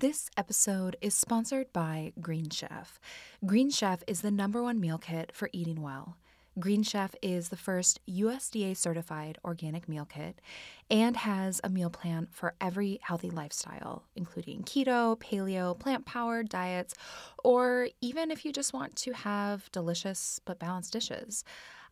This episode is sponsored by Green Chef. Green Chef is the number one meal kit for eating well. Green Chef is the first USDA certified organic meal kit and has a meal plan for every healthy lifestyle, including keto, paleo, plant powered diets, or even if you just want to have delicious but balanced dishes.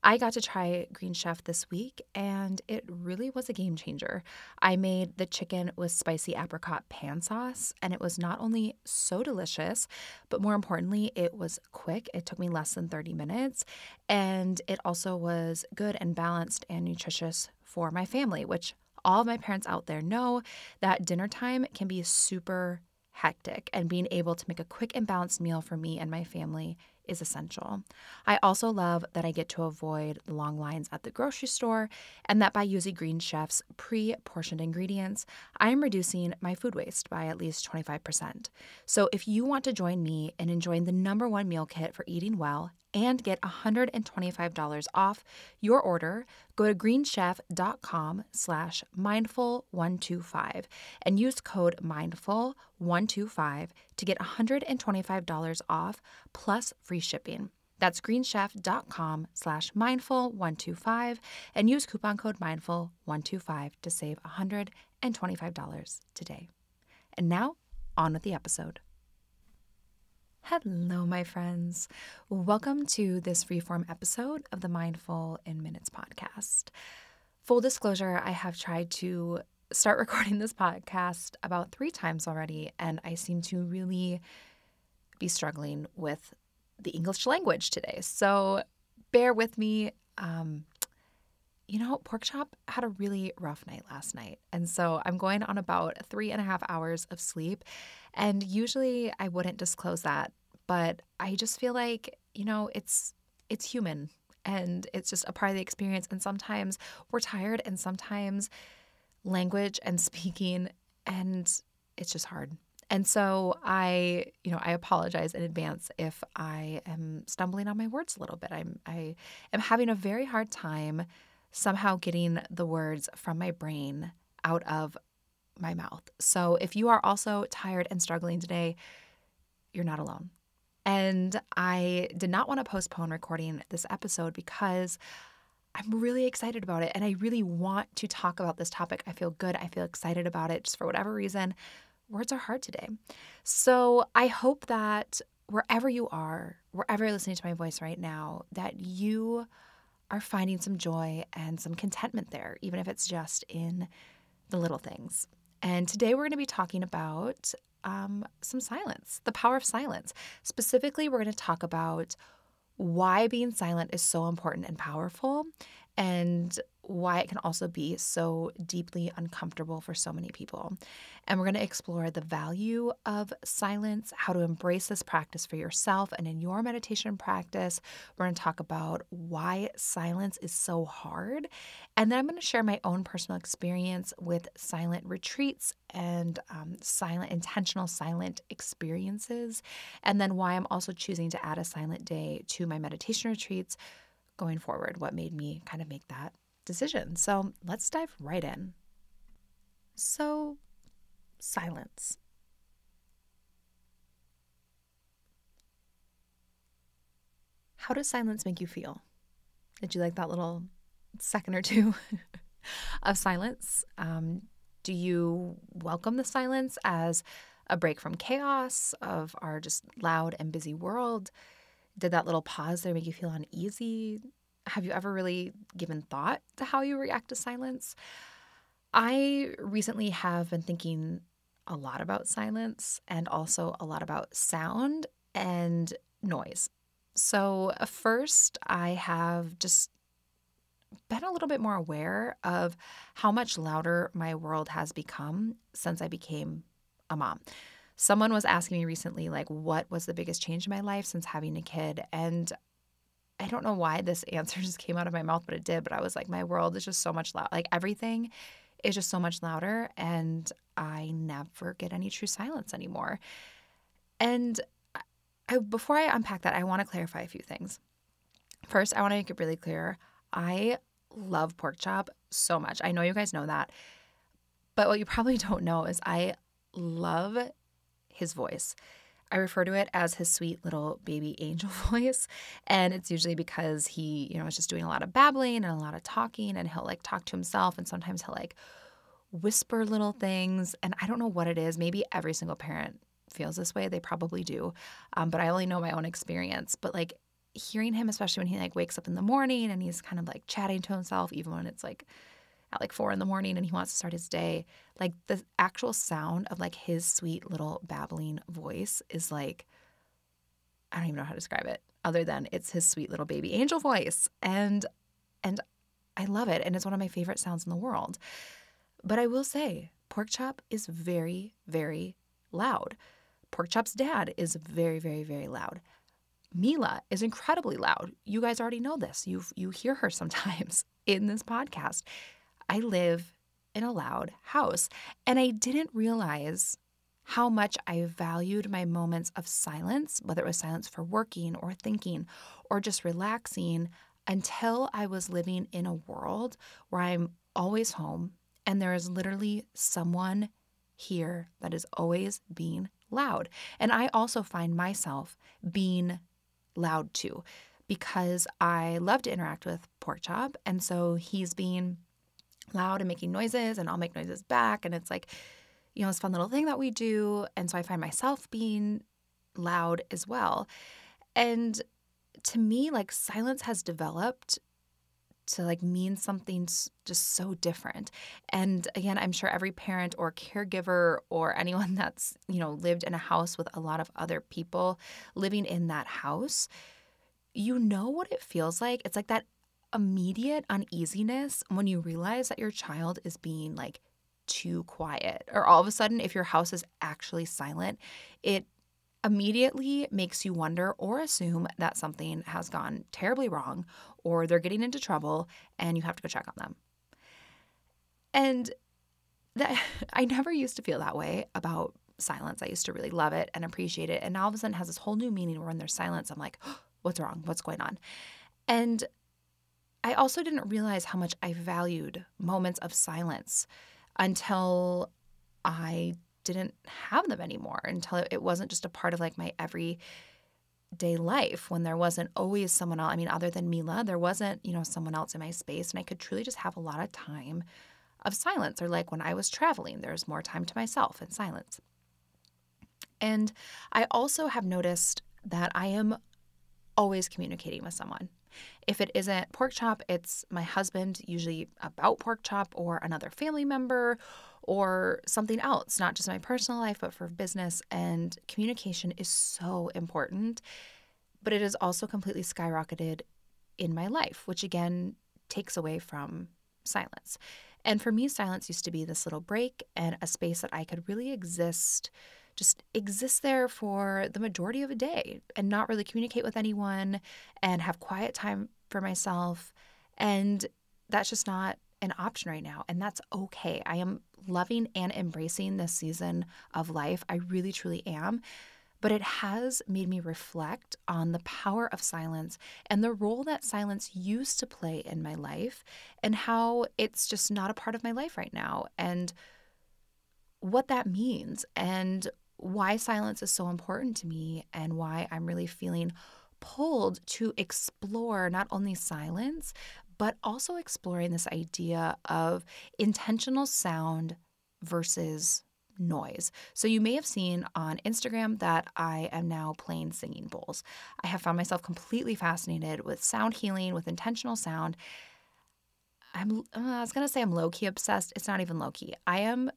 I got to try Green Chef this week and it really was a game changer. I made the chicken with spicy apricot pan sauce and it was not only so delicious, but more importantly, it was quick. It took me less than 30 minutes and it also was good and balanced and nutritious for my family, which all of my parents out there know that dinner time can be super hectic and being able to make a quick and balanced meal for me and my family is essential. I also love that I get to avoid long lines at the grocery store and that by using Green Chef's pre portioned ingredients, I am reducing my food waste by at least 25%. So if you want to join me in enjoying the number one meal kit for eating well and get $125 off your order, go to greenchef.com slash mindful125 and use code mindful125 to get $125 off plus free shipping. That's greenchef.com slash mindful125 and use coupon code mindful125 to save $125 today. And now, on with the episode. Hello, my friends. Welcome to this freeform episode of the Mindful in Minutes podcast. Full disclosure, I have tried to start recording this podcast about three times already, and I seem to really be struggling with the English language today. So bear with me. Um, you know, Pork Chop had a really rough night last night. And so I'm going on about three and a half hours of sleep. And usually I wouldn't disclose that, but I just feel like, you know, it's it's human and it's just a part of the experience. And sometimes we're tired and sometimes language and speaking and it's just hard. And so I, you know, I apologize in advance if I am stumbling on my words a little bit. I'm I am having a very hard time somehow getting the words from my brain out of my mouth. So if you are also tired and struggling today, you're not alone. And I did not want to postpone recording this episode because I'm really excited about it and I really want to talk about this topic. I feel good. I feel excited about it just for whatever reason. Words are hard today. So I hope that wherever you are, wherever you're listening to my voice right now, that you are finding some joy and some contentment there, even if it's just in the little things. And today we're going to be talking about um, some silence, the power of silence. Specifically, we're going to talk about why being silent is so important and powerful and why it can also be so deeply uncomfortable for so many people. And we're going to explore the value of silence, how to embrace this practice for yourself and in your meditation practice. We're going to talk about why silence is so hard. And then I'm going to share my own personal experience with silent retreats and um, silent, intentional silent experiences. And then why I'm also choosing to add a silent day to my meditation retreats going forward, what made me kind of make that decision. So let's dive right in. So, silence. How does silence make you feel? Did you like that little second or two of silence? Um, do you welcome the silence as a break from chaos of our just loud and busy world? Did that little pause there make you feel uneasy? Have you ever really given thought to how you react to silence? I recently have been thinking a lot about silence and also a lot about sound and noise. So, uh, first, I have just been a little bit more aware of how much louder my world has become since I became a mom. Someone was asking me recently, like, what was the biggest change in my life since having a kid? And I don't know why this answer just came out of my mouth, but it did. But I was like, my world is just so much loud. Like everything is just so much louder, and I never get any true silence anymore. And I, before I unpack that, I want to clarify a few things. First, I want to make it really clear I love pork chop so much. I know you guys know that. But what you probably don't know is I love his voice. I refer to it as his sweet little baby angel voice. And it's usually because he, you know, is just doing a lot of babbling and a lot of talking and he'll like talk to himself and sometimes he'll like whisper little things. And I don't know what it is. Maybe every single parent feels this way. They probably do. Um, but I only know my own experience. But like hearing him, especially when he like wakes up in the morning and he's kind of like chatting to himself, even when it's like at like four in the morning and he wants to start his day, like the actual sound of like his sweet little babbling voice is like, I don't even know how to describe it other than it's his sweet little baby angel voice. And, and I love it. And it's one of my favorite sounds in the world. But I will say, pork chop is very, very loud. Pork chop's dad is very, very, very loud. Mila is incredibly loud. You guys already know this. You you hear her sometimes in this podcast. I live in a loud house, and I didn't realize how much I valued my moments of silence, whether it was silence for working or thinking or just relaxing, until I was living in a world where I'm always home and there is literally someone here that is always being loud. And I also find myself being loud too because I love to interact with Pork Chop. And so he's being loud and making noises, and I'll make noises back. And it's like, you know, this fun little thing that we do. And so I find myself being loud as well. And to me, like silence has developed to like mean something just so different. And again, I'm sure every parent or caregiver or anyone that's, you know, lived in a house with a lot of other people living in that house, you know what it feels like. It's like that immediate uneasiness when you realize that your child is being like too quiet or all of a sudden if your house is actually silent, it immediately makes you wonder or assume that something has gone terribly wrong or they're getting into trouble and you have to go check on them. And that I never used to feel that way about silence. I used to really love it and appreciate it. And now all of a sudden it has this whole new meaning where when there's silence, I'm like, what's wrong? What's going on? And I also didn't realize how much I valued moments of silence until I didn't have them anymore until it wasn't just a part of like my everyday life when there wasn't always someone else. I mean, other than Mila, there wasn't, you know, someone else in my space. And I could truly just have a lot of time of silence. Or like when I was traveling, there's more time to myself and silence. And I also have noticed that I am always communicating with someone. If it isn't pork chop, it's my husband, usually about pork chop, or another family member, or something else, not just my personal life, but for business. And communication is so important. But it has also completely skyrocketed in my life, which again takes away from silence. And for me, silence used to be this little break and a space that I could really exist, just exist there for the majority of a day and not really communicate with anyone and have quiet time for myself. And that's just not an option right now. And that's okay. I am loving and embracing this season of life. I really, truly am. But it has made me reflect on the power of silence and the role that silence used to play in my life and how it's just not a part of my life right now and what that means and why silence is so important to me and why I'm really feeling pulled to explore not only silence, but also exploring this idea of intentional sound versus noise. So you may have seen on Instagram that I am now playing singing bowls. I have found myself completely fascinated with sound healing, with intentional sound. I'm uh, I was going to say I'm low key obsessed. It's not even low key. I am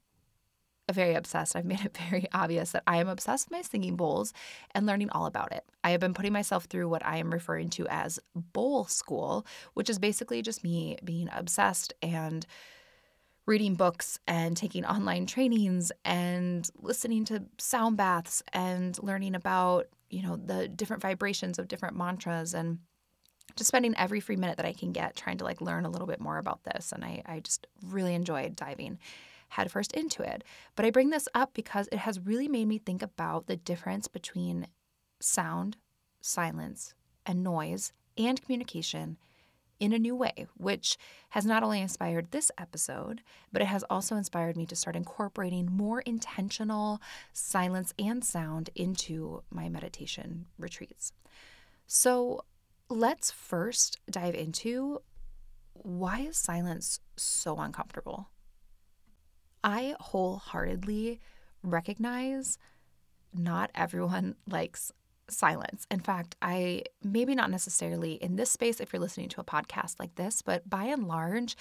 very obsessed. I've made it very obvious that I am obsessed with my singing bowls and learning all about it. I have been putting myself through what I am referring to as bowl school, which is basically just me being obsessed and reading books and taking online trainings and listening to sound baths and learning about, you know, the different vibrations of different mantras and just spending every free minute that I can get trying to like learn a little bit more about this. And I, I just really enjoyed diving headfirst into it. But I bring this up because it has really made me think about the difference between sound, silence, and noise and communication in a new way, which has not only inspired this episode, but it has also inspired me to start incorporating more intentional silence and sound into my meditation retreats. So let's first dive into why is silence so uncomfortable? I wholeheartedly recognize not everyone likes silence. In fact, I maybe not necessarily in this space if you're listening to a podcast like this, but by and large,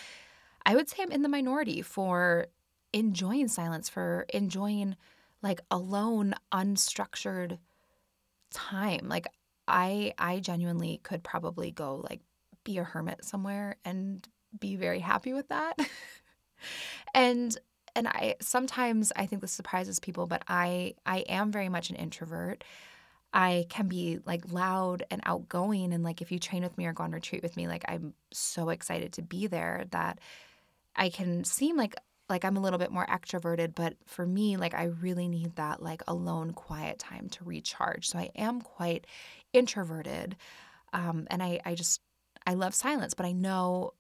I would say I'm in the minority for enjoying silence, for enjoying like alone, unstructured time. Like I I genuinely could probably go like be a hermit somewhere and be very happy with that. and and I sometimes I think this surprises people, but I I am very much an introvert. I can be like loud and outgoing and like if you train with me or go on retreat with me, like I'm so excited to be there that I can seem like like I'm a little bit more extroverted, but for me, like I really need that like alone, quiet time to recharge. So I am quite introverted, um, and I I just I love silence, but I know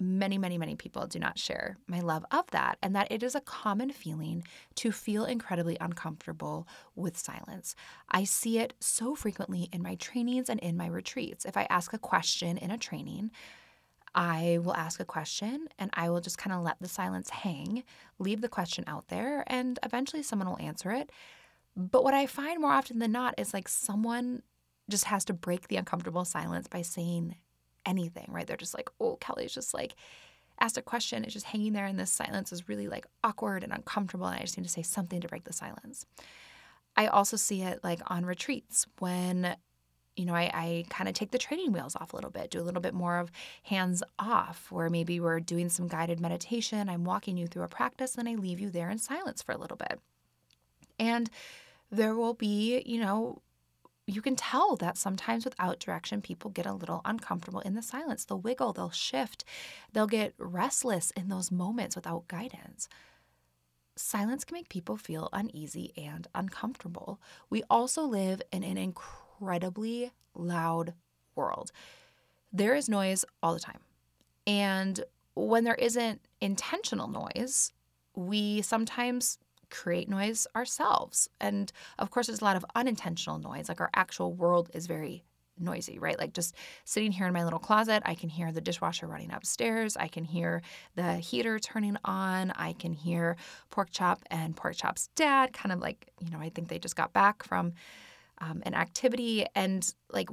many, many, many people do not share my love of that, and that it is a common feeling to feel incredibly uncomfortable with silence. I see it so frequently in my trainings and in my retreats. If I ask a question in a training, I will ask a question and I will just kind of let the silence hang, leave the question out there, and eventually someone will answer it. But what I find more often than not is like someone just has to break the uncomfortable silence by saying anything, right? They're just like, oh, Kelly's just like asked a question. It's just hanging there, and this silence is really like awkward and uncomfortable. And I just need to say something to break the silence. I also see it like on retreats when you know, I, I kind of take the training wheels off a little bit, do a little bit more of hands off, where maybe we're doing some guided meditation. I'm walking you through a practice, and I leave you there in silence for a little bit. And there will be, you know, you can tell that sometimes without direction, people get a little uncomfortable in the silence. They'll wiggle, they'll shift, they'll get restless in those moments without guidance. Silence can make people feel uneasy and uncomfortable. We also live in an incredibly loud world. There is noise all the time. And when there isn't intentional noise, we sometimes create noise ourselves. And of course, there's a lot of unintentional noise. Like our actual world is very noisy, right? Like just sitting here in my little closet, I can hear the dishwasher running upstairs. I can hear the heater turning on. I can hear Pork Chop and Pork Chop's dad kind of like, you know, I think they just got back from um, an activity and like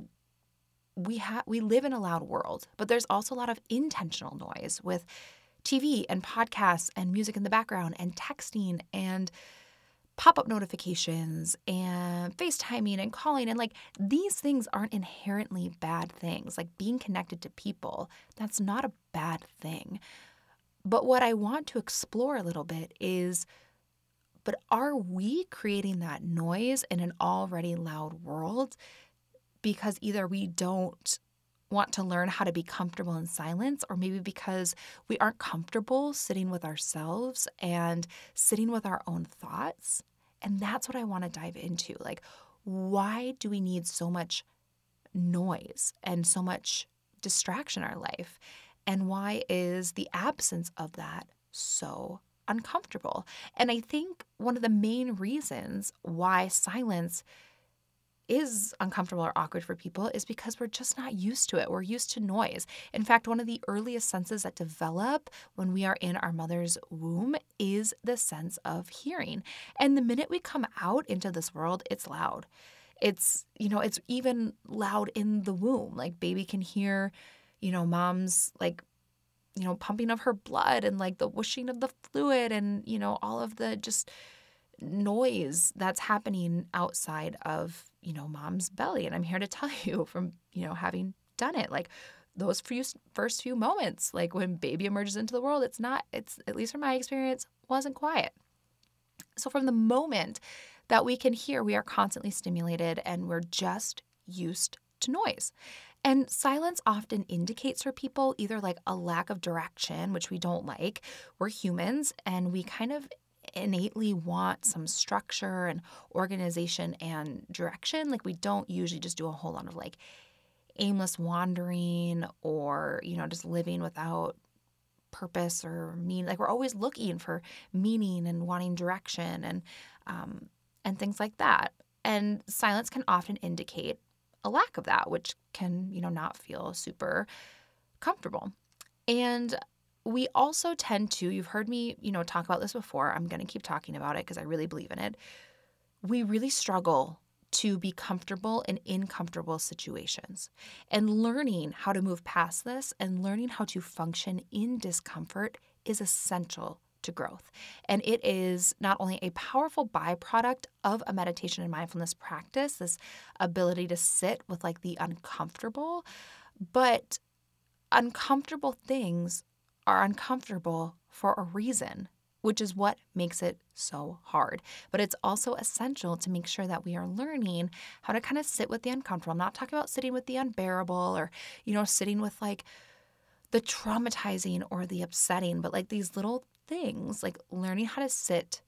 we have we live in a loud world but there's also a lot of intentional noise with tv and podcasts and music in the background and texting and pop-up notifications and facetiming and calling and like these things aren't inherently bad things. Like being connected to people that's not a bad thing. But what i want to explore a little bit is but are we creating that noise in an already loud world? Because either we don't want to learn how to be comfortable in silence, or maybe because we aren't comfortable sitting with ourselves and sitting with our own thoughts? And that's what I want to dive into. Like, why do we need so much noise and so much distraction in our life? And why is the absence of that so uncomfortable. And I think one of the main reasons why silence is uncomfortable or awkward for people is because we're just not used to it. We're used to noise. In fact, one of the earliest senses that develop when we are in our mother's womb is the sense of hearing. And the minute we come out into this world, it's loud. It's, you know, it's even loud in the womb. Like baby can hear, you know, mom's like you know, pumping of her blood and like the whooshing of the fluid and, you know, all of the just noise that's happening outside of, you know, mom's belly. And I'm here to tell you from, you know, having done it, like those few first few moments, like when baby emerges into the world, it's not, it's at least from my experience, wasn't quiet. So from the moment that we can hear, we are constantly stimulated and we're just used to noise. And silence often indicates for people either like a lack of direction, which we don't like. We're humans and we kind of innately want some structure and organization and direction. Like we don't usually just do a whole lot of like aimless wandering or, you know, just living without purpose or mean like we're always looking for meaning and wanting direction and um and things like that and silence can often indicate a lack of that which can you know not feel super comfortable and we also tend to you've heard me you know talk about this before i'm going to keep talking about it because i really believe in it we really struggle to be comfortable in uncomfortable situations. And learning how to move past this and learning how to function in discomfort is essential to growth. And it is not only a powerful byproduct of a meditation and mindfulness practice, this ability to sit with like the uncomfortable, but uncomfortable things are uncomfortable for a reason which is what makes it so hard. But it's also essential to make sure that we are learning how to kind of sit with the uncomfortable. I'm not talking about sitting with the unbearable or, you know, sitting with like the traumatizing or the upsetting, but like these little things, like learning how to sit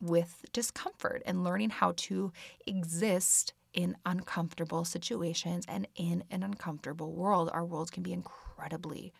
with discomfort and learning how to exist in uncomfortable situations and in an uncomfortable world. Our worlds can be incredibly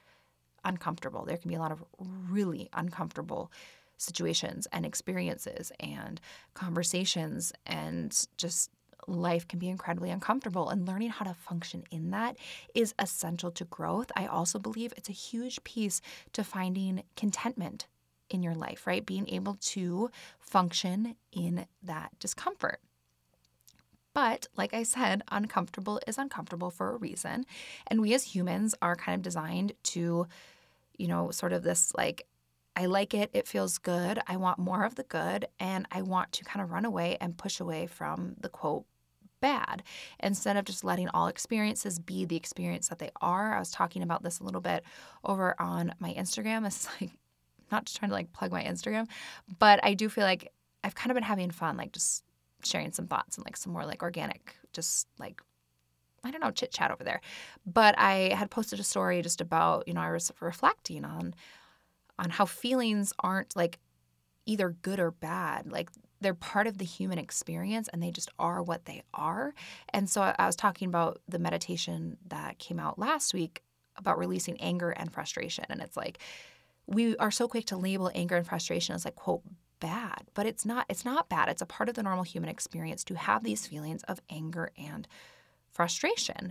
uncomfortable. There can be a lot of really uncomfortable situations and experiences and conversations and just life can be incredibly uncomfortable and learning how to function in that is essential to growth. I also believe it's a huge piece to finding contentment in your life, right? Being able to function in that discomfort. But like I said, uncomfortable is uncomfortable for a reason. And we as humans are kind of designed to, you know, sort of this like I like it. It feels good. I want more of the good. And I want to kind of run away and push away from the quote bad instead of just letting all experiences be the experience that they are. I was talking about this a little bit over on my Instagram. It's like, not just trying to like plug my Instagram, but I do feel like I've kind of been having fun, like just sharing some thoughts and like some more like organic, just like I don't know, chit chat over there. But I had posted a story just about, you know, I was reflecting on on how feelings aren't like either good or bad. Like they're part of the human experience and they just are what they are. And so I was talking about the meditation that came out last week about releasing anger and frustration. And it's like we are so quick to label anger and frustration as like, quote, bad, but it's not it's not bad. It's a part of the normal human experience to have these feelings of anger and frustration.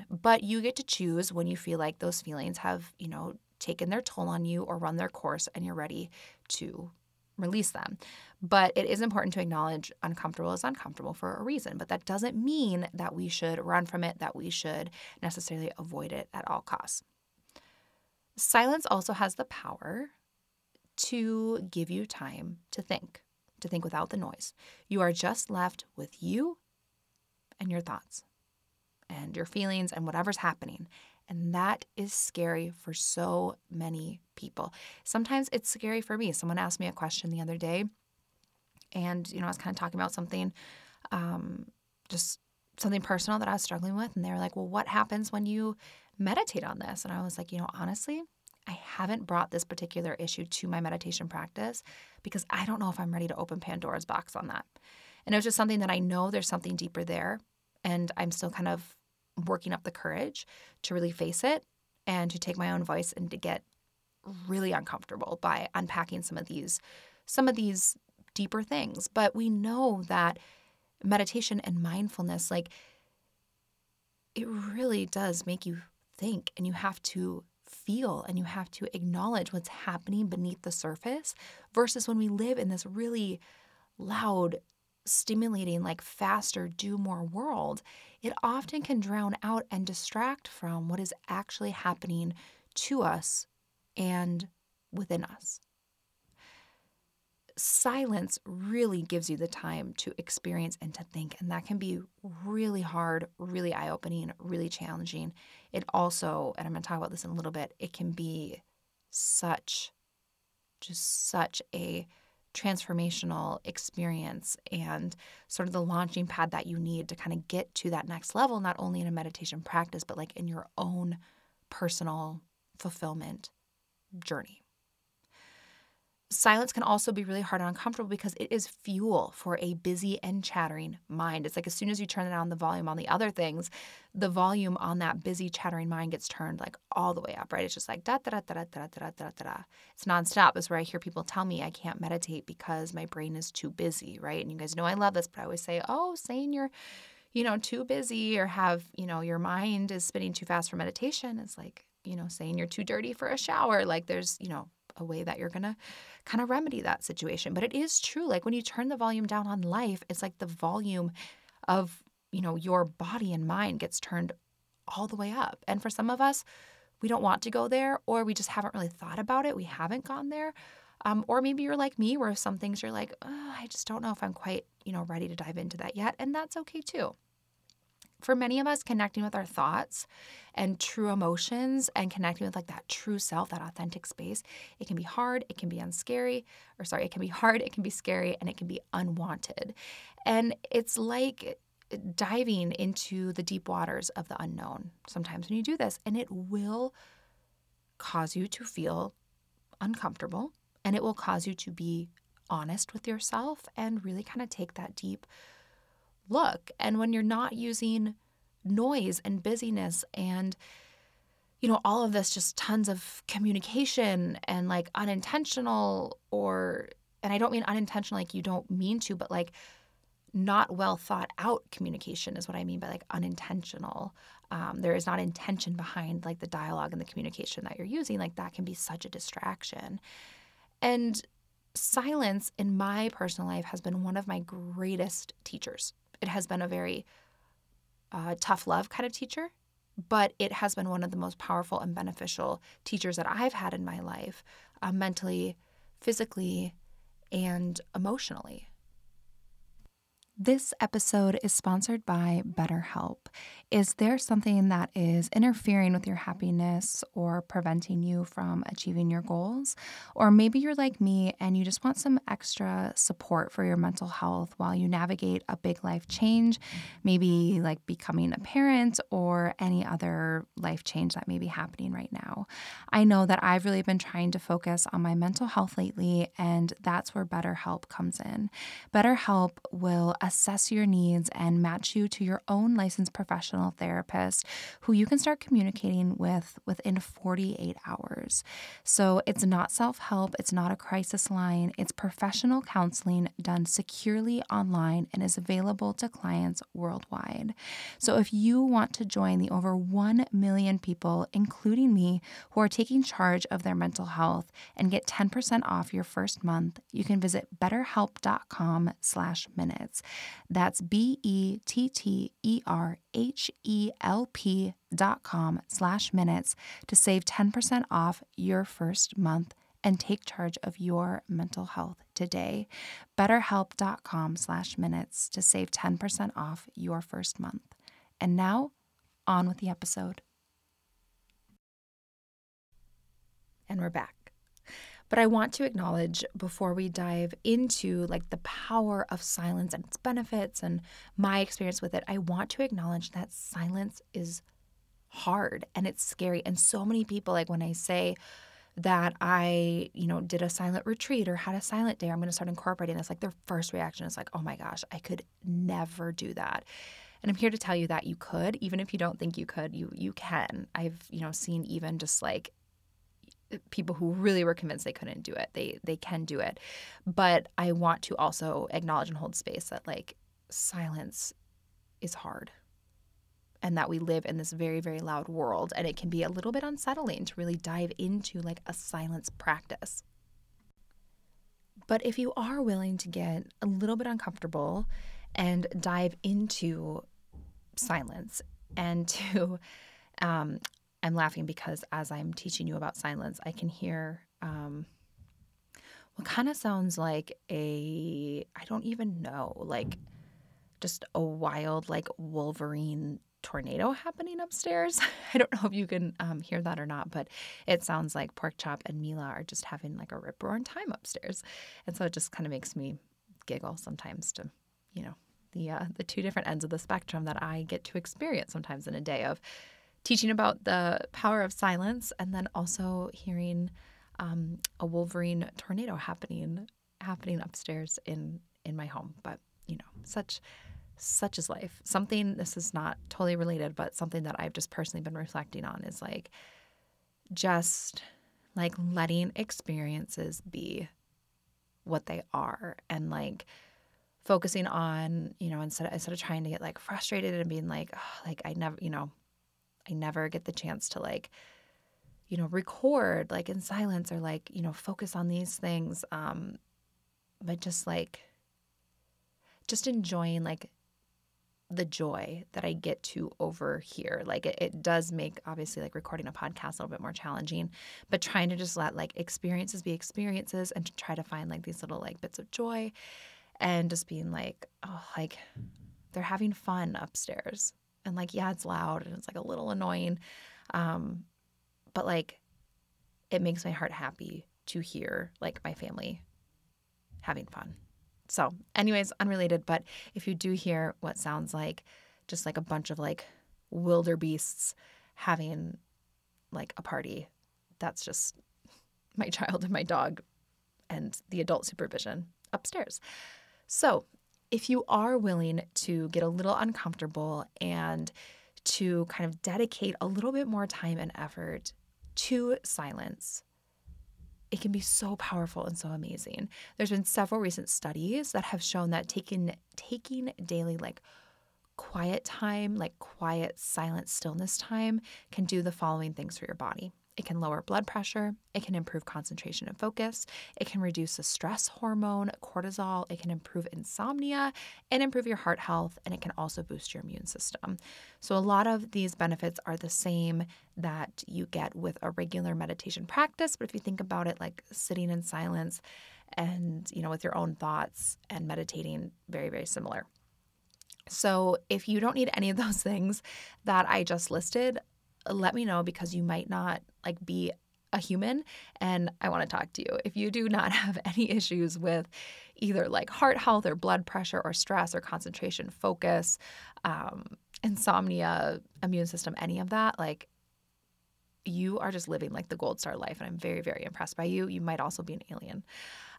But you get to choose when you feel like those feelings have, you know, taken their toll on you or run their course and you're ready to release them. But it is important to acknowledge uncomfortable is uncomfortable for a reason. But that doesn't mean that we should run from it, that we should necessarily avoid it at all costs. Silence also has the power to give you time to think, to think without the noise. You are just left with you and your thoughts and your feelings and whatever's happening. And that is scary for so many people. Sometimes it's scary for me. Someone asked me a question the other day, and you know, I was kind of talking about something, um, just something personal that I was struggling with, and they were like, "Well, what happens when you meditate on this?" And I was like, "You know, honestly, I haven't brought this particular issue to my meditation practice because I don't know if I'm ready to open Pandora's box on that." And it was just something that I know there's something deeper there, and I'm still kind of working up the courage to really face it and to take my own voice and to get really uncomfortable by unpacking some of these some of these deeper things. But we know that meditation and mindfulness like it really does make you think and you have to feel and you have to acknowledge what's happening beneath the surface versus when we live in this really loud stimulating, like faster, do more world, it often can drown out and distract from what is actually happening to us and within us. Silence really gives you the time to experience and to think, and that can be really hard, really eye opening, really challenging. It also, and I'm going to talk about this in a little bit, it can be such, just such a transformational experience and sort of the launching pad that you need to kind of get to that next level, not only in a meditation practice, but like in your own personal fulfillment journey. Silence can also be really hard and uncomfortable because it is fuel for a busy and chattering mind. It's like as soon as you turn down the volume on the other things, the volume on that busy, chattering mind gets turned like all the way up, right? It's just like da da da da da da da da da. It's nonstop. It's where I hear people tell me I can't meditate because my brain is too busy, right? And you guys know I love this, but I always say, oh, saying you're, you know, too busy or have, you know, your mind is spinning too fast for meditation is like, you know, saying you're too dirty for a shower. Like there's, you know, a way that you're going to kind of remedy that situation. But it is true. Like when you turn the volume down on life, it's like the volume of, you know, your body and mind gets turned all the way up. And for some of us, we don't want to go there or we just haven't really thought about it. We haven't gone there. Um, or maybe you're like me, where some things you're like, oh, I just don't know if I'm quite, you know, ready to dive into that yet. And that's okay too for many of us, connecting with our thoughts and true emotions and connecting with like that true self, that authentic space, it can be hard, it can be unscary, or sorry, it can be hard, it can be scary, and it can be unwanted. And it's like eh, diving into the deep waters of the unknown sometimes when you do this, and it will cause you to feel uncomfortable and it will cause you to be honest with yourself and really kind of take that deep look. And when you're not using noise and busyness and you know all of this just tons of communication and like unintentional or and I don't mean unintentional like you don't mean to but like not well thought out communication is what I mean by like unintentional. Um, there is not intention behind like the dialogue and the communication that you're using. Like that can be such a distraction. And silence in my personal life has been one of my greatest teachers it has been a very uh, tough love kind of teacher, but it has been one of the most powerful and beneficial teachers that I've had in my life, uh, mentally, physically, and emotionally. This episode is sponsored by BetterHelp. Is there something that is interfering with your happiness or preventing you from achieving your goals? Or maybe you're like me and you just want some extra support for your mental health while you navigate a big life change, maybe like becoming a parent or any other life change that may be happening right now. I know that I've really been trying to focus on my mental health lately, and that's where BetterHelp comes in. BetterHelp will assess your needs and match you to your own licensed professional therapist who you can start communicating with within 48 hours. So it's not self help, it's not a crisis line, it's professional counseling done securely online and is available to clients worldwide. So if you want to join the over 1 million people, including me, who are taking charge of their mental health and get 10% off your first month, you can visit betterhelp.com slash minutes. That's B E T T E R H E L P dot com slash minutes to save 10% off your first month and take charge of your mental health today. BetterHelp.com slash minutes to save 10% off your first month. And now, on with the episode. And we're back. But I want to acknowledge before we dive into like the power of silence and its benefits and my experience with it, I want to acknowledge that silence is hard and it's scary. And so many people, like when I say, that I, you know, did a silent retreat or had a silent day, I'm going to start incorporating this. Like their first reaction is like, oh my gosh, I could never do that. And I'm here to tell you that you could, even if you don't think you could, you you can. I've, you know, seen even just like people who really were convinced they couldn't do it. They they can do it. But I want to also acknowledge and hold space that like silence is hard. And that we live in this very, very loud world. And it can be a little bit unsettling to really dive into like a silence practice. But if you are willing to get a little bit uncomfortable and dive into silence and to um, I'm laughing because as I'm teaching you about silence, I can hear um, what kind of sounds like a, I don't even know, like just a wild, like Wolverine tornado happening upstairs. I don't know if you can um, hear that or not, but it sounds like Pork Chop and Mila are just having like a rip roaring time upstairs. And so it just kind of makes me giggle sometimes to, you know, the uh, the two different ends of the spectrum that I get to experience sometimes in a day of teaching about the power of silence and then also hearing um, a Wolverine tornado happening happening upstairs in in my home. But you know, such such is life. Something this is not totally related, but something that I've just personally been reflecting on is like just like letting experiences be what they are and like focusing on, you know, instead of, instead of trying to get like frustrated and being like, oh, like I never, you know, I never get the chance to like, you know, record like in silence or like, you know, focus on these things. Um, but just like, just enjoying like the joy that I get to over here. Like it, it, does make obviously like recording a podcast a little bit more challenging, but trying to just let like experiences be experiences and to try to find like these little like bits of joy and just being like, oh, like they're having fun upstairs. And like, yeah, it's loud and it's like a little annoying. Um, but like it makes my heart happy to hear like my family having fun. So, anyways, unrelated, but if you do hear what sounds like just like a bunch of like wildebeests having like a party, that's just my child and my dog and the adult supervision upstairs. So, if you are willing to get a little uncomfortable and to kind of dedicate a little bit more time and effort to silence, it can be so powerful and so amazing. There's been several recent studies that have shown that taking taking daily like quiet time, like quiet silent stillness time can do the following things for your body. It can lower blood pressure. It can improve concentration and focus. It can reduce the stress hormone, cortisol. It can improve insomnia and improve your heart health. And it can also boost your immune system. So, a lot of these benefits are the same that you get with a regular meditation practice. But if you think about it like sitting in silence and, you know, with your own thoughts and meditating, very, very similar. So, if you don't need any of those things that I just listed, let me know because you might not like be a human and I want to talk to you. If you do not have any issues with either like heart health or blood pressure or stress or concentration, focus, um, insomnia, immune system, any of that, like you are just living like the gold star life. And I'm very, very impressed by you. You might also be an alien.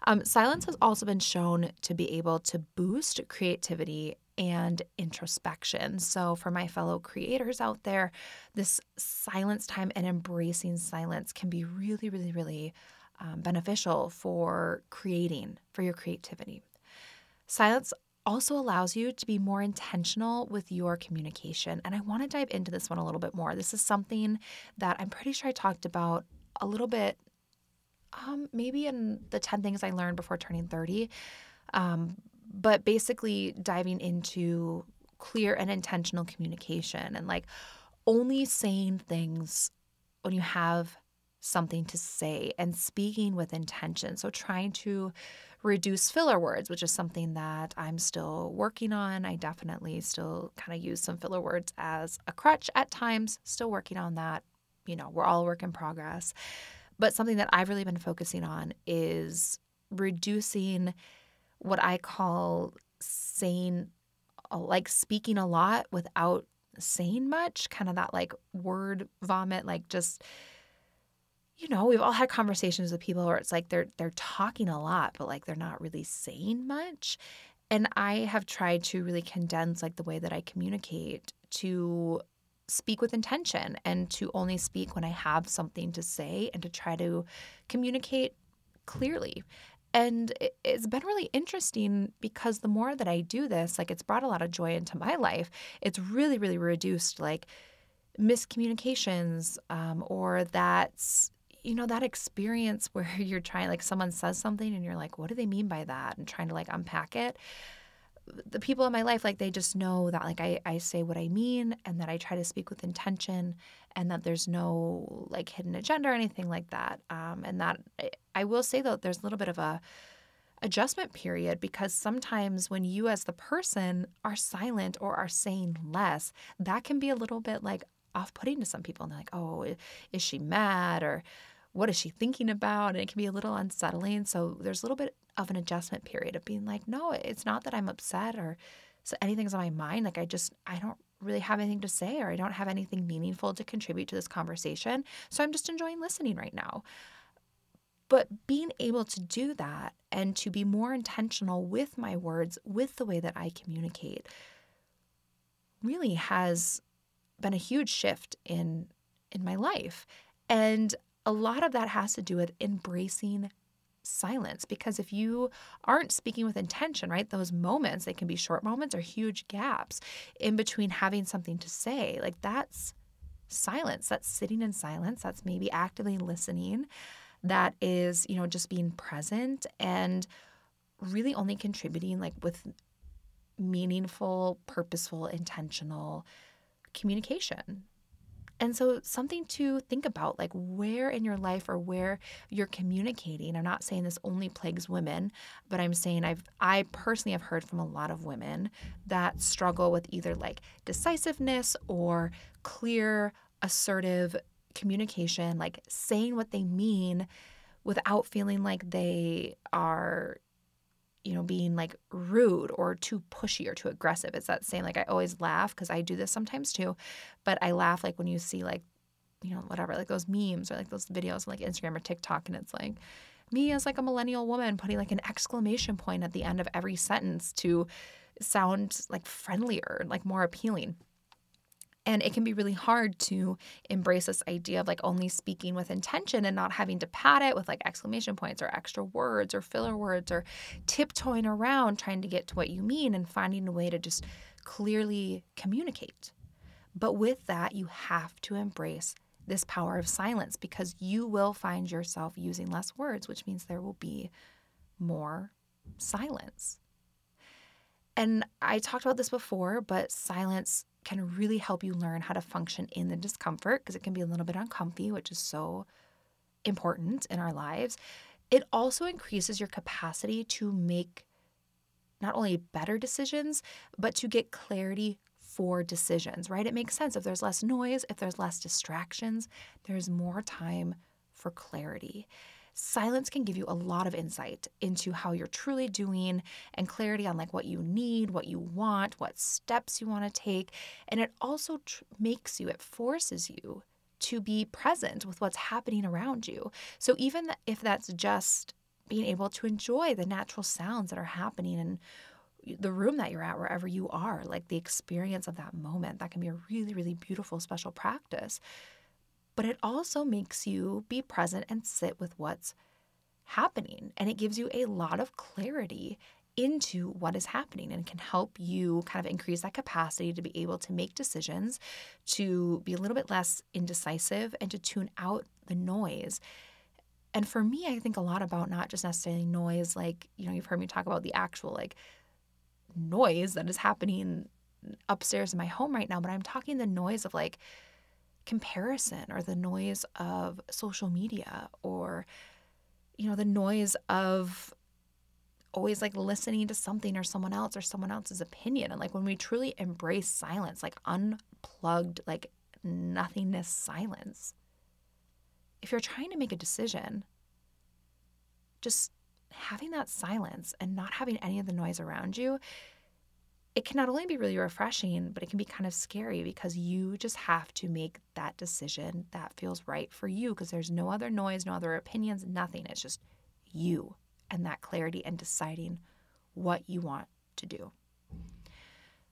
Um, silence has also been shown to be able to boost creativity and introspection. So, for my fellow creators out there, this silence time and embracing silence can be really, really, really um, beneficial for creating, for your creativity. Silence also allows you to be more intentional with your communication. And I want to dive into this one a little bit more. This is something that I'm pretty sure I talked about a little bit, um, maybe in the 10 things I learned before turning 30. Um, but basically diving into clear and intentional communication and like only saying things when you have something to say and speaking with intention. So trying to reduce filler words, which is something that I'm still working on. I definitely still kind of use some filler words as a crutch at times, still working on that. You know, we're all work in progress. But something that I've really been focusing on is reducing what I call saying, like speaking a lot without saying much, kind of that like word vomit, like just you know, we've all had conversations with people where it's like they're they're talking a lot, but like they're not really saying much. And I have tried to really condense like the way that I communicate to speak with intention and to only speak when I have something to say and to try to communicate clearly. And it's been really interesting because the more that I do this, like it's brought a lot of joy into my life. It's really, really reduced like miscommunications um, or that's you know that experience where you're trying like someone says something and you're like what do they mean by that and trying to like unpack it the people in my life like they just know that like I, I say what i mean and that i try to speak with intention and that there's no like hidden agenda or anything like that um, and that I will say though there's a little bit of a adjustment period because sometimes when you, as the person, are silent or are saying less, that can be a little bit like off putting to some people. And they're like, oh, is she mad? Or what is she thinking about? And it can be a little unsettling. So there's a little bit of an adjustment period of being like, no, it's not that I'm upset or so anything's on my mind. Like I just, I don't really have anything to say or I don't have anything meaningful to contribute to this conversation. So I'm just enjoying listening right now. But being able to do that and to be more intentional with my words, with the way that I communicate, really has been a huge shift in in my life. And a lot of that has to do with embracing silence because if you aren't speaking with intention, right, those moments, they can be short moments or huge gaps in between having something to say. Like that's silence. That's sitting in silence. That's maybe actively listening. That is, you know, just being present and really only contributing like with meaningful, purposeful, intentional communication and so, something to think about like where in your life or where you're communicating. I'm not saying this only plagues women, but I'm saying I've, I personally have heard from a lot of women that struggle with either like decisiveness or clear, assertive communication, like saying what they mean without feeling like they are you know, being like rude or too pushy or too aggressive. It's that same, like I always laugh because I do this sometimes too, but I laugh like when you see like, you know, whatever, like those memes or like those videos on like Instagram or TikTok and it's like me as like a millennial woman putting like an exclamation point at the end of every sentence to sound like friendlier, like more appealing. And it can be really hard to embrace this idea of like only speaking with intention and not having to pad it with like exclamation points or extra words or filler words or tiptoeing around trying to get to what you mean and finding a way to just clearly communicate. But with that, you have to embrace this power of silence because you will find yourself using less words, which means there will be more silence. And I talked about this before, but silence can really help you learn how to function in the discomfort because it can be a little bit uncomfy, which is so important in our lives. It also increases your capacity to make not only better decisions, but to get clarity for decisions, right? It makes sense. If there's less noise, if there's less distractions, there's more time for clarity. Silence can give you a lot of insight into how you're truly doing and clarity on like what you need, what you want, what steps you want to take. And it also tr- makes you, it forces you to be present with what's happening around you. So even if that's just being able to enjoy the natural sounds that are happening in the room that you're at, wherever you are, like the experience of that moment, that can be a really, really beautiful, special practice but it also makes you be present and sit with what's happening. And it gives you a lot of clarity into what is happening and can help you kind of increase that capacity to be able to make decisions, to be a little bit less indecisive, and to tune out the noise. And for me, I think a lot about not just necessarily noise, like, you know, you've heard me talk about the actual like noise that is happening upstairs in my home right now, but I'm talking the noise of like, comparison or the noise of social media or you know the noise of always like listening to something or someone else or someone else's opinion. And like when we truly embrace silence like unplugged like nothingness silence if you're trying to make a decision just having that silence and not having any of the noise around you it can not only be really refreshing, but it can be kind of scary because you just have to make that decision that feels right for you because there's no other noise, no other opinions, nothing. It's just you and that clarity and deciding what you want to do.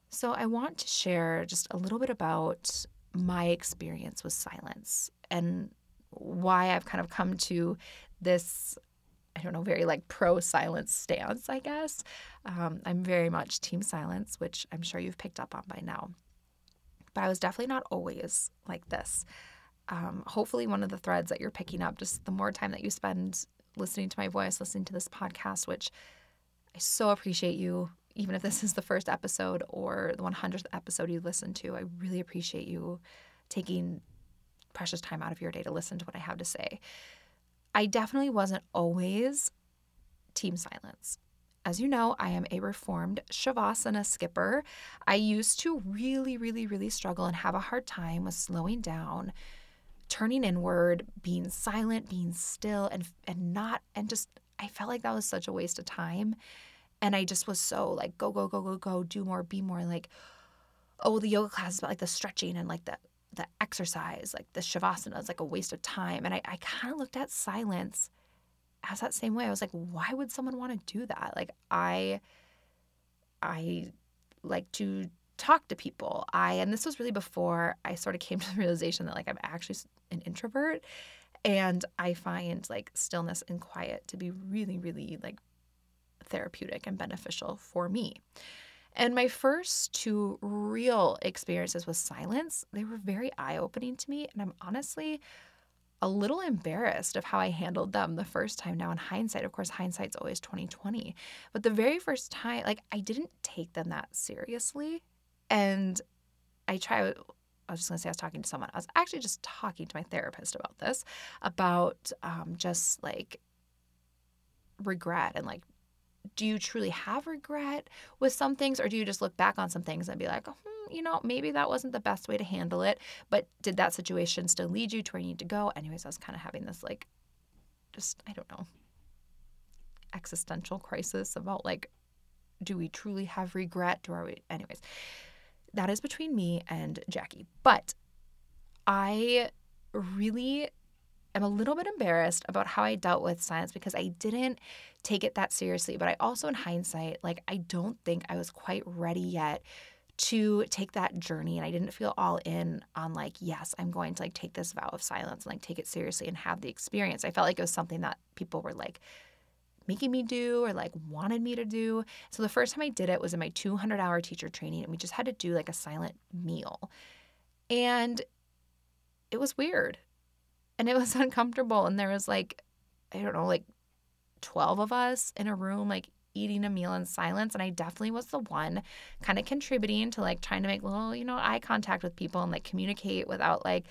So, I want to share just a little bit about my experience with silence and why I've kind of come to this I don't know, very like pro silence stance, I guess. Um, I'm very much team silence, which I'm sure you've picked up on by now. But I was definitely not always like this. Um, hopefully, one of the threads that you're picking up, just the more time that you spend listening to my voice, listening to this podcast, which I so appreciate you, even if this is the first episode or the 100th episode you listen to, I really appreciate you taking precious time out of your day to listen to what I have to say. I definitely wasn't always team silence. As you know, I am a reformed Shavasana skipper. I used to really, really, really struggle and have a hard time with slowing down, turning inward, being silent, being still, and and not and just I felt like that was such a waste of time. And I just was so like go, go, go, go, go, do more, be more like, oh, the yoga class is about like the stretching and like the the exercise, like the shavasana is like a waste of time. And I, I kind of looked at silence as that same way. I was like, why would someone want to do that? Like I I like to talk to people. I and this was really before I sort of came to the realization that like I'm actually an introvert and I find like stillness and quiet to be really really like therapeutic and beneficial for me. And my first two real experiences with silence, they were very eye-opening to me and I'm honestly a little embarrassed of how I handled them the first time. Now, in hindsight, of course, hindsight's always 2020. But the very first time, like, I didn't take them that seriously. And I try, I was just gonna say I was talking to someone. I was actually just talking to my therapist about this, about um, just like regret and like, do you truly have regret with some things, or do you just look back on some things and be like, hmm, you know, maybe that wasn't the best way to handle it, but did that situation still lead you to where you need to go? Anyways, I was kind of having this like, just, I don't know, existential crisis about like, do we truly have regret? Or are we, anyways, that is between me and Jackie. But I really am a little bit embarrassed about how I dealt with science because I didn't take it that seriously. But I also, in hindsight, like, I don't think I was quite ready yet to take that journey and I didn't feel all in on like yes I'm going to like take this vow of silence and like take it seriously and have the experience. I felt like it was something that people were like making me do or like wanted me to do. So the first time I did it was in my 200 hour teacher training and we just had to do like a silent meal. And it was weird. And it was uncomfortable and there was like I don't know like 12 of us in a room like eating a meal in silence. And I definitely was the one kind of contributing to like trying to make little, you know, eye contact with people and like communicate without like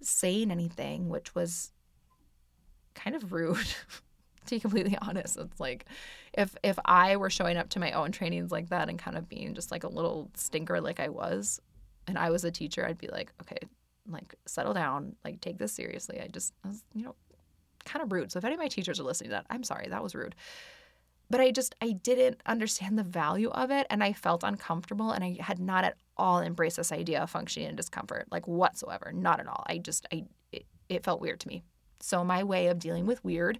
saying anything, which was kind of rude. to be completely honest it's like if if i were showing up to my own trainings like that and kind of being just like a little stinker like i was and i was a teacher i'd be like okay like settle down like take this seriously. I just I was, you know kind of rude. So if any of my teachers are listening to that i'm sorry that was rude. But I just I didn't understand the value of it and I felt uncomfortable and I had not at all embraced this idea of functioning in discomfort like whatsoever. Not at all. I just I it, it felt weird to me. So my way of dealing with weird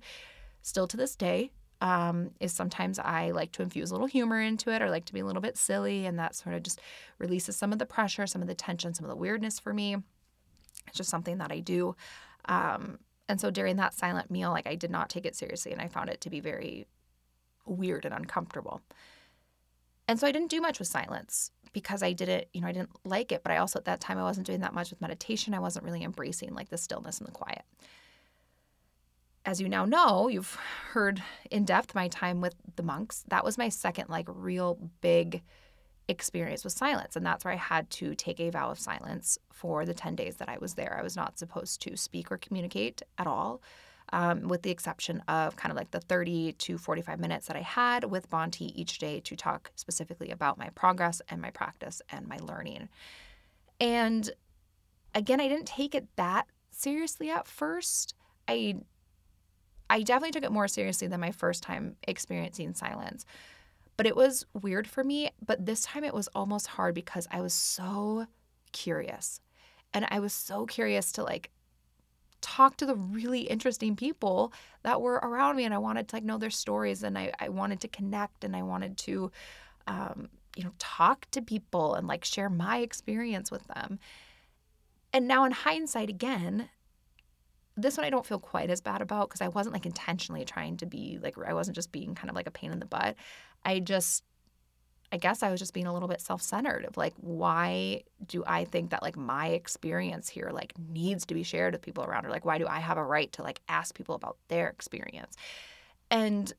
still to this day um, is sometimes I like to infuse a little humor into it or like to be a little bit silly and that sort of just releases some of the pressure some of the tension some of the weirdness for me it's just something that I do um, and so during that silent meal like I did not take it seriously and I found it to be very weird and uncomfortable. And so I didn't do much with silence because I didn't, you know, I didn't like it, but I also at that time I wasn't doing that much with meditation. I wasn't really embracing like the stillness and the quiet. As you now know, you've heard in depth my time with the monks. That was my second like real big experience with silence. And that's where I had to take a vow of silence for the 10 days that I was there. I was not supposed to speak or communicate at all um, with the exception of kind of like the 30 to 45 minutes that I had with Bhante each day to talk specifically about my progress and my practice and my learning. And again, I didn't take it that seriously at first. I I definitely took it more seriously than my first time experiencing silence. But it was weird for me, but this time it was almost hard because I was so curious. And I was so curious to like talk to the really interesting people that were around me and I wanted to like know their stories and I, I wanted to connect and I wanted to um, you know talk to people and like share my experience with them. And now in hindsight again, this one I don't feel quite as bad about because I wasn't like intentionally trying to be like I wasn't just being kind of like a pain in the butt. I just I guess I was just being a little bit self-centered of like why do I think that like my experience here like needs to be shared with people around or like why do I have a right to like ask people about their experience? And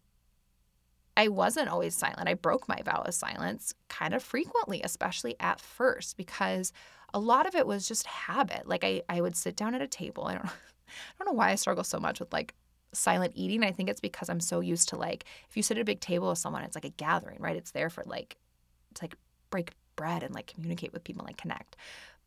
I wasn't always silent. I broke my vow of silence kind of frequently, especially at first because a lot of it was just habit. Like I I would sit down at a table. I don't I don't know why I struggle so much with like silent eating. I think it's because I'm so used to like if you sit at a big table with someone, it's like a gathering, right? It's there for like to like break bread and like communicate with people, like connect.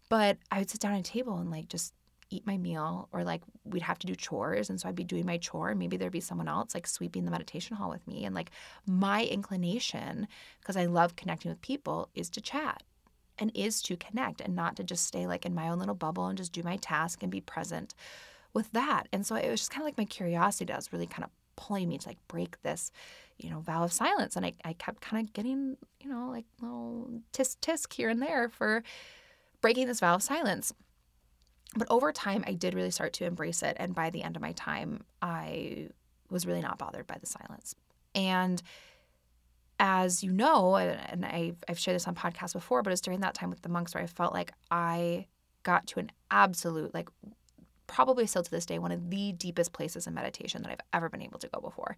But I would sit down at a table and like just eat my meal or like we'd have to do chores and so I'd be doing my chore and maybe there'd be someone else like sweeping the meditation hall with me and like my inclination because I love connecting with people is to chat and is to connect and not to just stay like in my own little bubble and just do my task and be present with that. And so it was just kind of like my curiosity that was really kind of pulling me to like break this, you know, vow of silence. And I, I kept kind of getting, you know, like little tisk tisk here and there for breaking this vow of silence. But over time, I did really start to embrace it. And by the end of my time, I was really not bothered by the silence. And as you know, and I've, shared this on podcasts before, but it's during that time with the monks where I felt like I got to an absolute, like, probably still to this day, one of the deepest places in meditation that I've ever been able to go before.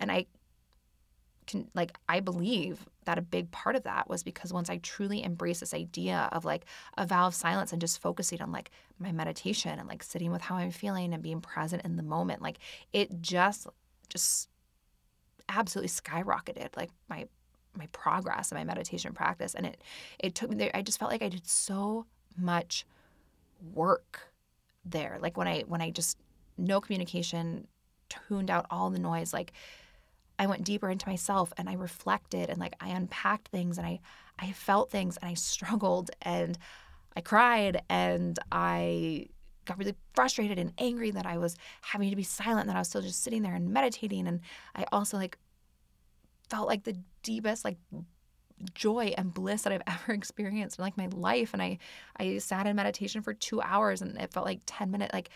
And I can, like, I believe that a big part of that was because once I truly embraced this idea of like a vow of silence and just focusing on like my meditation and like sitting with how I'm feeling and being present in the moment, like, it just, just absolutely skyrocketed like my my progress and my meditation practice and it it took me there I just felt like I did so much work there like when I when I just no communication tuned out all the noise like I went deeper into myself and I reflected and like I unpacked things and I I felt things and I struggled and I cried and I got really frustrated and angry that I was having to be silent, that I was still just sitting there and meditating. And I also like felt like the deepest like joy and bliss that I've ever experienced in like my life. And I I sat in meditation for two hours and it felt like 10 minutes. Like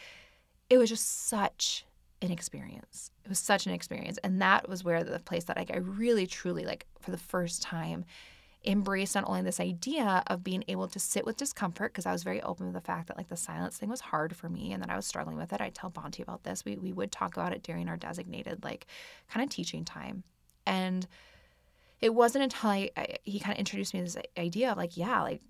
it was just such an experience. It was such an experience. And that was where the place that like I really truly like for the first time embraced not only this idea of being able to sit with discomfort because I was very open with the fact that like the silence thing was hard for me and that I was struggling with it. I'd tell Bhante about this. We we would talk about it during our designated like kind of teaching time. And it wasn't until I, I he kind of introduced me to this idea of like, yeah, like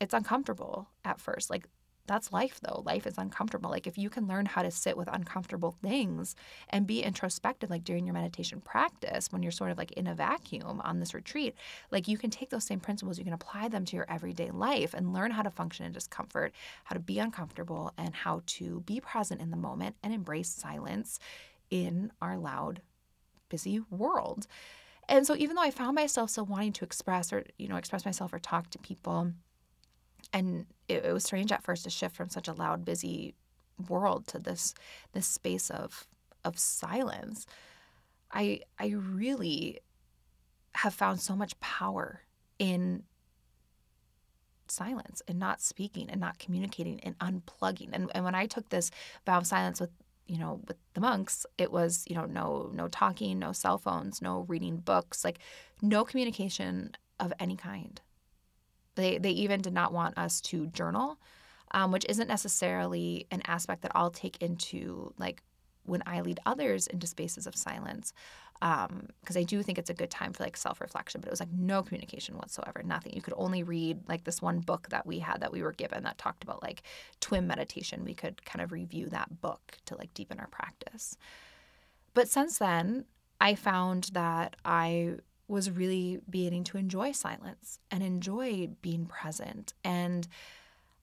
it's uncomfortable at first. Like that's life though. Life is uncomfortable. Like if you can learn how to sit with uncomfortable things and be introspective like during your meditation practice when you're sort of like in a vacuum on this retreat, like you can take those same principles, you can apply them to your everyday life and learn how to function in discomfort, how to be uncomfortable and how to be present in the moment and embrace silence in our loud busy world. And so even though I found myself still wanting to express or you know express myself or talk to people and it, it was strange at first to shift from such a loud, busy world to this this space of of silence. I I really have found so much power in silence and not speaking and not communicating and unplugging. And, and when I took this vow of silence with you know with the monks it was you know no no talking no cell phones no reading books like no communication of any kind they, they even did not want us to journal, um, which isn't necessarily an aspect that I'll take into like when I lead others into spaces of silence. Because um, I do think it's a good time for like self reflection, but it was like no communication whatsoever, nothing. You could only read like this one book that we had that we were given that talked about like twin meditation. We could kind of review that book to like deepen our practice. But since then, I found that I was really beginning to enjoy silence and enjoy being present and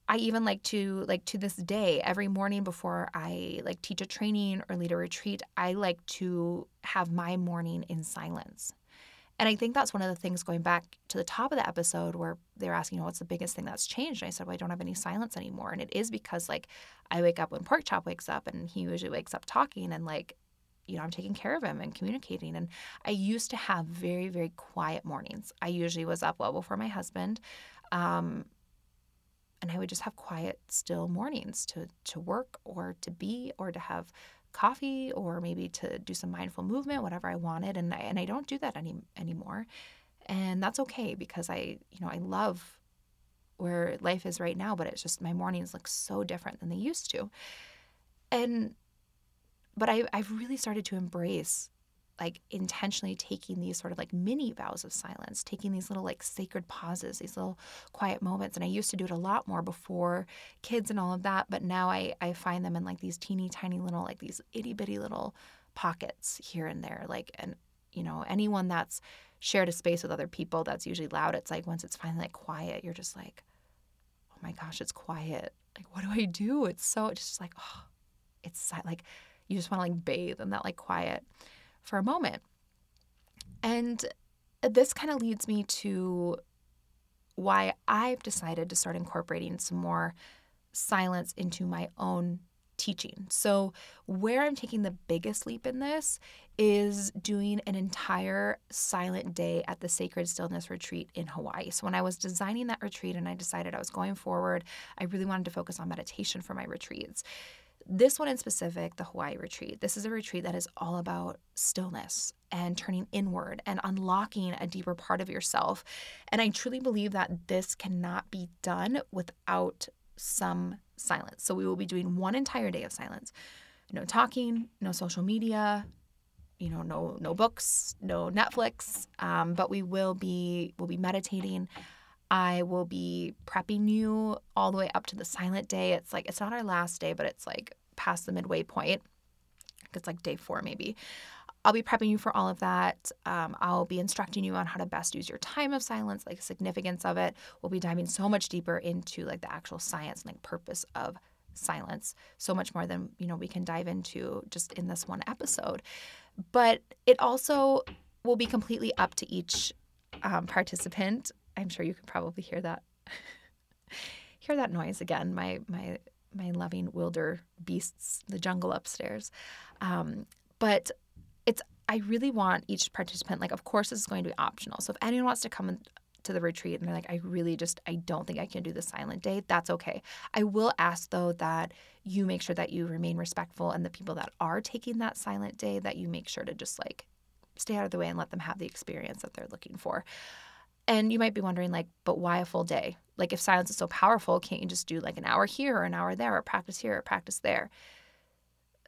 I even like to like to this day every morning before I like teach a training or lead a retreat I like to have my morning in silence. And I think that's one of the things going back to the top of the episode where they're asking, you know, what's the biggest thing that's changed? And I said, well, I don't have any silence anymore. And it is because like I wake up when Pork Chop wakes up and he usually wakes up talking and like you know, I'm taking care of him and communicating. And I used to have very, very quiet mornings. I usually was up well before my husband. Um, and I would just have quiet, still mornings to, to work or to be or to have coffee or maybe to do some mindful movement, whatever I wanted. And I, and I don't do that any, anymore. And that's okay because I, you know, I love where life is right now, but it's just my mornings look so different than they used to. And but I, I've really started to embrace like intentionally taking these sort of like mini vows of silence, taking these little like sacred pauses, these little quiet moments. And I used to do it a lot more before kids and all of that. But now I, I find them in like these teeny tiny little, like these itty bitty little pockets here and there. Like, and, you know, anyone that's shared a space with other people that's usually loud, it's like once it's finally like quiet, you're just like, oh my gosh, it's quiet. Like, what do I do? It's so, it's just like, oh, it's like, you just want to like bathe in that like quiet for a moment. And this kind of leads me to why I've decided to start incorporating some more silence into my own teaching. So, where I'm taking the biggest leap in this is doing an entire silent day at the Sacred Stillness Retreat in Hawaii. So, when I was designing that retreat and I decided I was going forward, I really wanted to focus on meditation for my retreats. This one in specific, the Hawaii retreat, this is a retreat that is all about stillness and turning inward and unlocking a deeper part of yourself. And I truly believe that this cannot be done without some silence. So we will be doing one entire day of silence. No talking, no social media, you know, no no books, no Netflix. Um, but we will be we'll be meditating. I will be prepping you all the way up to the silent day. It's like it's not our last day, but it's like past the midway point. It's like day four maybe. I'll be prepping you for all of that. Um, I'll be instructing you on how to best use your time of silence, like significance of it. We'll be diving so much deeper into like the actual science and like purpose of silence, so much more than you know we can dive into just in this one episode. But it also will be completely up to each um, participant. I'm sure you can probably hear that hear that noise again. My my my loving wilder beasts, the jungle upstairs. Um, but it's I really want each participant like of course this is going to be optional. So if anyone wants to come to the retreat and they're like I really just I don't think I can do the silent day, that's okay. I will ask though that you make sure that you remain respectful and the people that are taking that silent day that you make sure to just like stay out of the way and let them have the experience that they're looking for. And you might be wondering, like, but why a full day? Like, if silence is so powerful, can't you just do like an hour here or an hour there or practice here or practice there?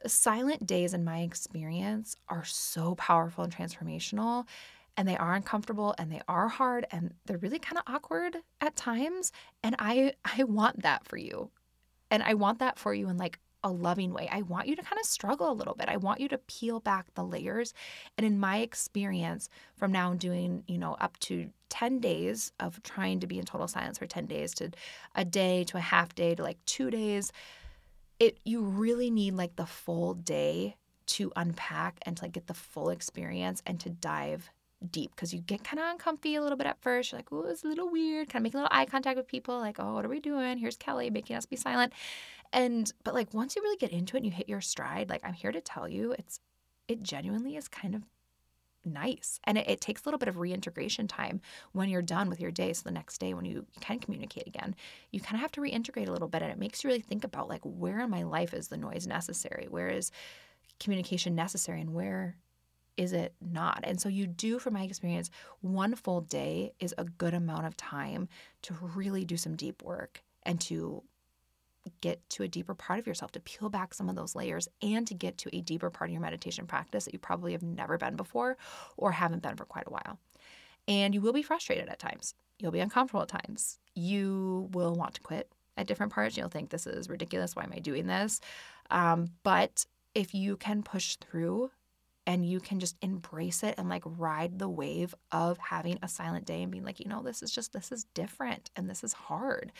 silent days, in my experience, are so powerful and transformational. And they are uncomfortable and they are hard and they're really kind of awkward at times. And I I want that for you. And I want that for you in like a loving way. I want you to kind of struggle a little bit. I want you to peel back the layers. And in my experience, from now doing, you know, up to 10 days of trying to be in total silence for 10 days to a day to a half day to like two days, it you really need like the full day to unpack and to like get the full experience and to dive deep because you get kind of uncomfy a little bit at first. You're like, oh, it's a little weird. Kind of making a little eye contact with people, like, oh, what are we doing? Here's Kelly making us be silent. And but like once you really get into it and you hit your stride, like I'm here to tell you, it's it genuinely is kind of nice. And it, it, takes a little bit of reintegration time when you're done with your day. So the next day when you can communicate again, you kind of have to reintegrate a little bit. And it makes you really think about like where in my life is the noise necessary? Where is communication necessary and where is it not? And so you do, from my experience, one full day is a good amount of time to really do some deep work and to get to a deeper part of yourself, to peel back some of those layers, and to get to a deeper part of your meditation practice that you probably have never been before or haven't been for quite a while. And you will be frustrated at times. You'll be uncomfortable at times. You will want to quit at different parts. You'll think, this is ridiculous. Why am I doing this? Um, but if you can push through and you can just embrace it and like ride the wave of having a silent day and being like, you know, this is just, this is different and this is hard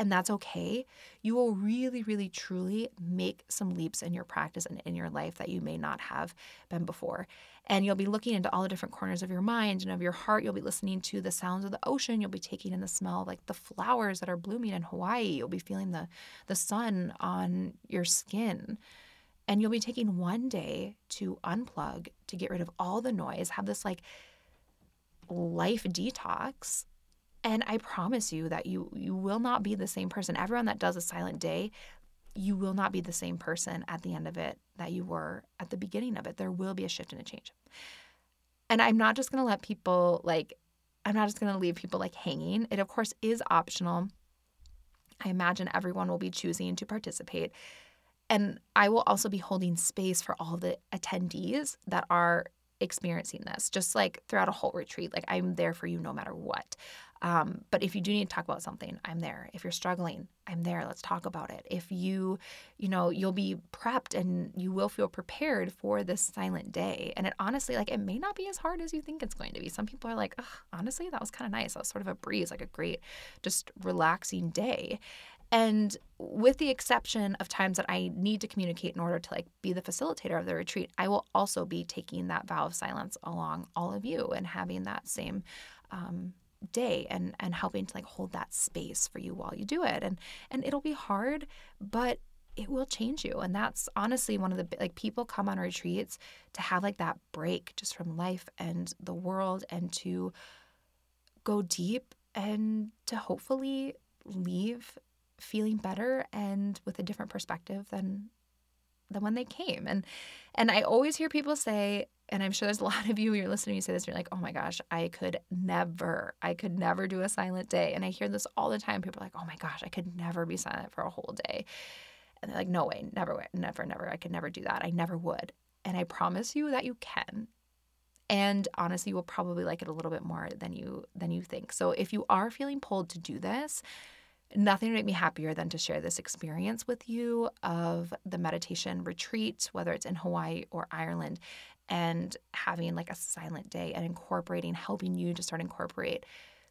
and that's okay, you will really, really, truly make some leaps in your practice and in your life that you may not have been before. And you'll be looking into all the different corners of your mind and of your heart. You'll be listening to the sounds of the ocean. You'll be taking in the smell like the flowers that are blooming in Hawaii. You'll be feeling the, the sun on your skin. And you'll be taking one day to unplug, to get rid of all the noise, have this like life detox and I promise you that you you will not be the same person. Everyone that does a silent day, you will not be the same person at the end of it that you were at the beginning of it. There will be a shift and a change. And I'm not just going to let people like I'm not just going to leave people like hanging. It of course is optional. I imagine everyone will be choosing to participate. And I will also be holding space for all the attendees that are experiencing this, just like throughout a whole retreat. Like I'm there for you no matter what. Um, but if you do need to talk about something, I'm there. If you're struggling, I'm there. Let's talk about it. If you, you know, you'll be prepped and you will feel prepared for this silent day. And it honestly, like, it may not be as hard as you think it's going to be. Some people are like, honestly, that was kind of nice. That was sort of a breeze, like a great, just relaxing day. And with the exception of times that I need to communicate in order to like be the facilitator of the retreat, I will also be taking that vow of silence along all of you and having that same um, day and and helping to like hold that space for you while you do it. And and it'll be hard, but it will change you and that's honestly one of the like people come on retreats to have like that break just from life and the world and to go deep and to hopefully leave feeling better and with a different perspective than than when they came. And and I always hear people say, and I'm sure there's a lot of you you're listening, you say this, you're like, oh my gosh, I could never, I could never do a silent day. And I hear this all the time. People are like, oh my gosh, I could never be silent for a whole day. And they're like, no way, never, never, never. I could never do that. I never would. And I promise you that you can. And honestly, you will probably like it a little bit more than you than you think. So if you are feeling pulled to do this, Nothing would make me happier than to share this experience with you of the meditation retreat, whether it's in Hawaii or Ireland, and having like a silent day and incorporating, helping you to start incorporate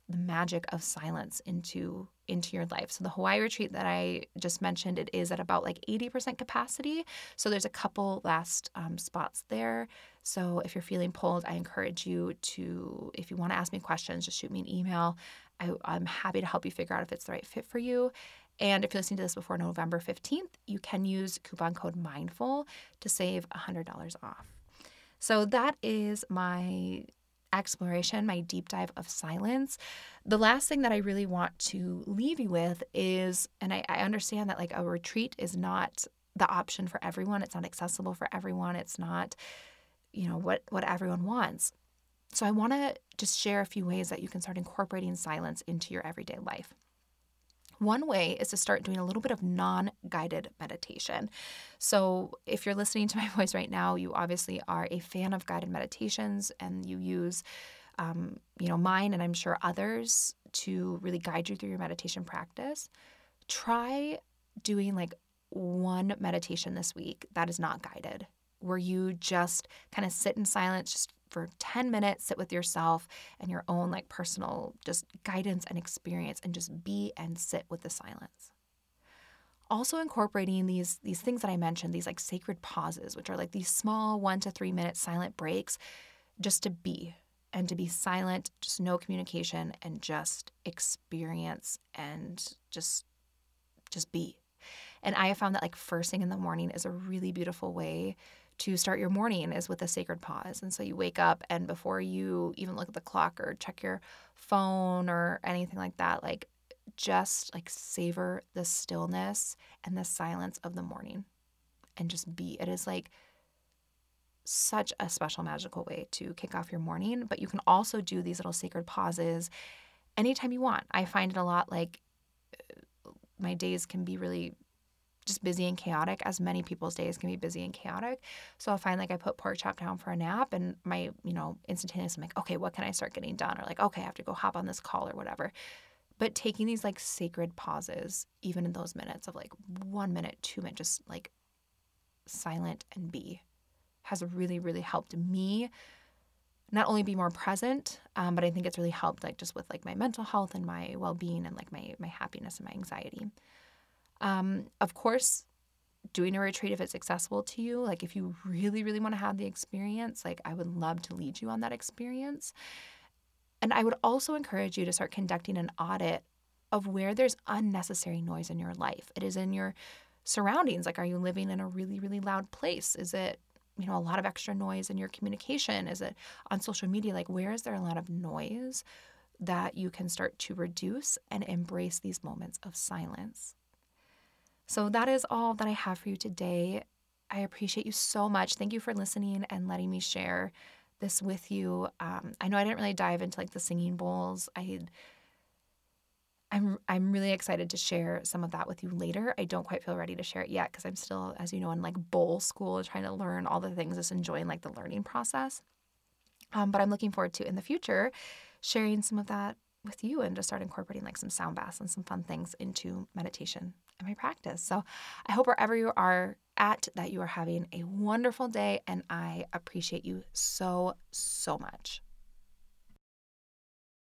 the magic of silence into into your life. So the Hawaii retreat that I just mentioned, it is at about like 80% capacity. So there's a couple last um, spots there. So if you're feeling pulled, I encourage you to, if you want to ask me questions, just shoot me an email. I, I'm happy to help you figure out if it's the right fit for you. And if you're listening to this before November 15th, you can use coupon code MINDFUL to save $100 off. So that is my exploration, my deep dive of silence. The last thing that I really want to leave you with is, and I, I understand that like a retreat is not the option for everyone. It's not accessible for everyone. It's not, you know, what what everyone wants. So I want to just share a few ways that you can start incorporating silence into your everyday life. One way is to start doing a little bit of non guided meditation. So, if you're listening to my voice right now, you obviously are a fan of guided meditations and you use, um, you know, mine and I'm sure others to really guide you through your meditation practice. Try doing like one meditation this week that is not guided, where you just kind of sit in silence, just for 10 minutes, sit with yourself and your own like personal just guidance and experience and just be and sit with the silence. Also incorporating these these things that I mentioned, these like sacred pauses, which are like these small 1 to 3 minute silent breaks just to be and to be silent, just no communication and just experience and just just be. And I have found that like first thing in the morning is a really beautiful way to start your morning is with a sacred pause. And so you wake up and before you even look at the clock or check your phone or anything like that, like just like savor the stillness and the silence of the morning and just be. It is like such a special magical way to kick off your morning, but you can also do these little sacred pauses anytime you want. I find it a lot like uh, my days can be really just busy and chaotic, as many people's days can be busy and chaotic. So I'll find like I put pork chop down for a nap and my, you know, instantaneous, I'm like, okay, what can I start getting done? Or like, okay, I have to go hop on this call or whatever. But taking these like sacred pauses, even in those minutes of like one minute, two minutes, just like silent and be, has really, really helped me not only be more present, um, but I think it's really helped like just with like my mental health and my well being and like my my happiness and my anxiety. Um, of course, doing a retreat if it's accessible to you, like if you really, really want to have the experience, like I would love to lead you on that experience. And I would also encourage you to start conducting an audit of where there's unnecessary noise in your life. It is in your surroundings. Like, are you living in a really, really loud place? Is it, you know, a lot of extra noise in your communication? Is it on social media? Like, where is there a lot of noise that you can start to reduce and embrace these moments of silence? So that is all that I have for you today. I appreciate you so much. Thank you for listening and letting me share this with you. Um, I know I didn't really dive into like the singing bowls. I I'm I'm really excited to share some of that with you later. I don't quite feel ready to share it yet because I'm still, as you know, in like bowl school, trying to learn all the things, just enjoying like the learning process. Um, but I'm looking forward to in the future sharing some of that with you and just start incorporating like some sound baths and some fun things into meditation and my practice. So I hope wherever you are at that you are having a wonderful day and I appreciate you so so much.